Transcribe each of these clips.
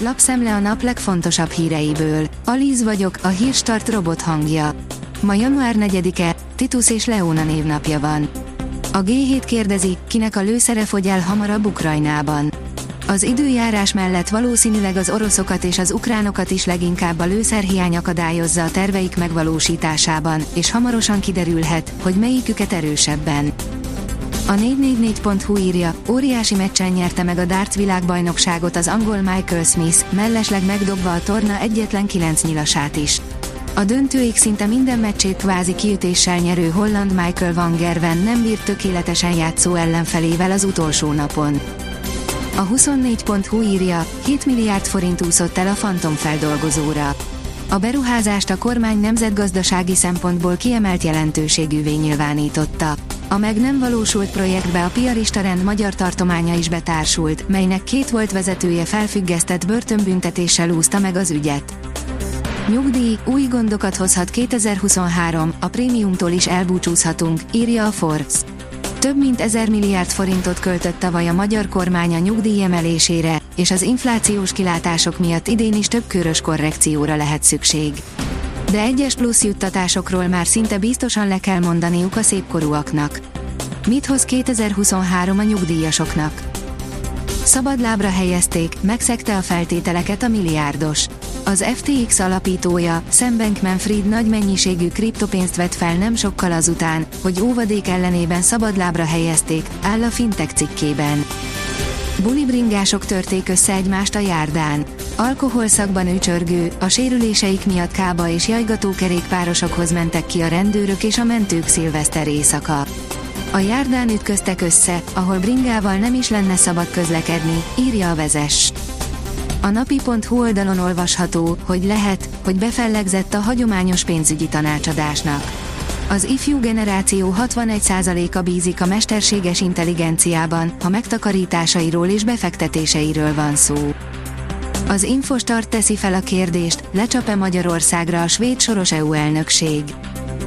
lapszemle a nap legfontosabb híreiből. Alíz vagyok, a hírstart robot hangja. Ma január 4-e, Titus és Leona névnapja van. A G7 kérdezi, kinek a lőszere fogy el hamarabb Ukrajnában. Az időjárás mellett valószínűleg az oroszokat és az ukránokat is leginkább a lőszerhiány akadályozza a terveik megvalósításában, és hamarosan kiderülhet, hogy melyiküket erősebben. A 444.hu írja, óriási meccsen nyerte meg a darts világbajnokságot az angol Michael Smith, mellesleg megdobva a torna egyetlen kilenc nyilasát is. A döntőig szinte minden meccsét kvázi kiütéssel nyerő holland Michael van Gerven nem bírt tökéletesen játszó ellenfelével az utolsó napon. A 24.hu írja, 7 milliárd forint úszott el a Phantom feldolgozóra. A beruházást a kormány nemzetgazdasági szempontból kiemelt jelentőségűvé nyilvánította. A meg nem valósult projektbe a Piarista rend magyar tartománya is betársult, melynek két volt vezetője felfüggesztett börtönbüntetéssel úszta meg az ügyet. Nyugdíj, új gondokat hozhat 2023, a prémiumtól is elbúcsúzhatunk, írja a Forbes. Több mint 1000 milliárd forintot költött tavaly a magyar kormány a nyugdíj emelésére, és az inflációs kilátások miatt idén is több körös korrekcióra lehet szükség. De egyes plusz juttatásokról már szinte biztosan le kell mondaniuk a szépkorúaknak. Mit hoz 2023 a nyugdíjasoknak? Szabadlábra helyezték, megszegte a feltételeket a milliárdos. Az FTX alapítója, Sam Bankman-Fried nagy mennyiségű kriptopénzt vett fel nem sokkal azután, hogy óvadék ellenében szabadlábra helyezték, áll a fintech cikkében. Bulibringások törték össze egymást a járdán. Alkoholszakban ücsörgő, a sérüléseik miatt kába és jajgató kerékpárosokhoz mentek ki a rendőrök és a mentők szilveszter éjszaka. A járdán ütköztek össze, ahol bringával nem is lenne szabad közlekedni, írja a vezes. A napi.hu oldalon olvasható, hogy lehet, hogy befellegzett a hagyományos pénzügyi tanácsadásnak. Az ifjú generáció 61%-a bízik a mesterséges intelligenciában, ha megtakarításairól és befektetéseiről van szó. Az Infostart teszi fel a kérdést, lecsap-e Magyarországra a svéd soros EU elnökség.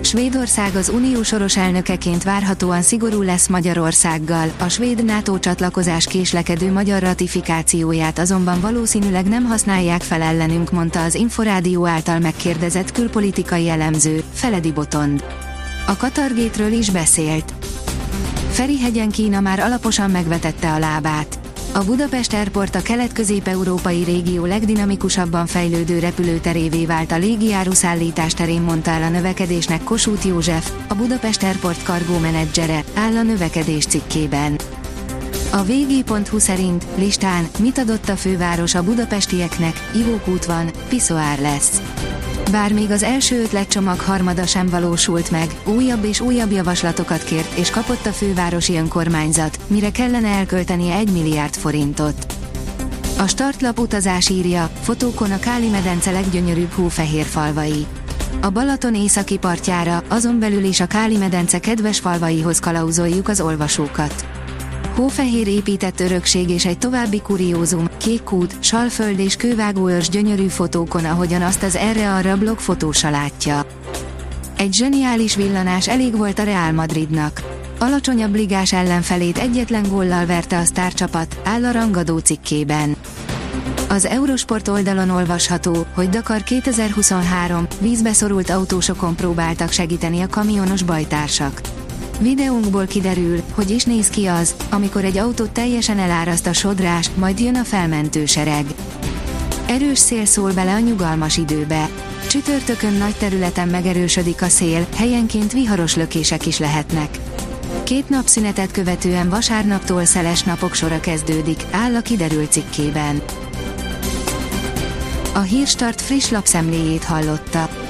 Svédország az unió soros elnökeként várhatóan szigorú lesz Magyarországgal, a svéd NATO csatlakozás késlekedő magyar ratifikációját azonban valószínűleg nem használják fel ellenünk, mondta az Inforádió által megkérdezett külpolitikai elemző, Feledi Botond. A Katargétről is beszélt. Ferihegyen Kína már alaposan megvetette a lábát. A Budapest Airport a kelet-közép-európai régió legdinamikusabban fejlődő repülőterévé vált a légiáruszállítás terén mondta el a növekedésnek Kossuth József, a Budapest Airport kargó menedzsere, áll a növekedés cikkében. A vg.hu szerint listán mit adott a főváros a budapestieknek, ivókút van, piszoár lesz. Bár még az első ötletcsomag harmada sem valósult meg, újabb és újabb javaslatokat kért és kapott a fővárosi önkormányzat, mire kellene elköltenie 1 milliárd forintot. A startlap utazás írja, fotókon a Káli medence leggyönyörűbb hófehér falvai. A Balaton északi partjára, azon belül is a Káli medence kedves falvaihoz kalauzoljuk az olvasókat. Hófehér épített örökség és egy további kuriózum, kék kút, salföld és kővágóörs gyönyörű fotókon, ahogyan azt az erre-arra blog fotósa látja. Egy zseniális villanás elég volt a Real Madridnak. Alacsonyabb ligás ellenfelét egyetlen góllal verte a sztárcsapat, áll a rangadó cikkében. Az Eurosport oldalon olvasható, hogy Dakar 2023 vízbe szorult autósokon próbáltak segíteni a kamionos bajtársak. Videónkból kiderül, hogy is néz ki az, amikor egy autót teljesen eláraszt a sodrás, majd jön a felmentő sereg. Erős szél szól bele a nyugalmas időbe. Csütörtökön nagy területen megerősödik a szél, helyenként viharos lökések is lehetnek. Két napszünetet követően vasárnaptól szeles napok sora kezdődik, áll a kiderült cikkében. A Hírstart friss lapszemléjét hallotta.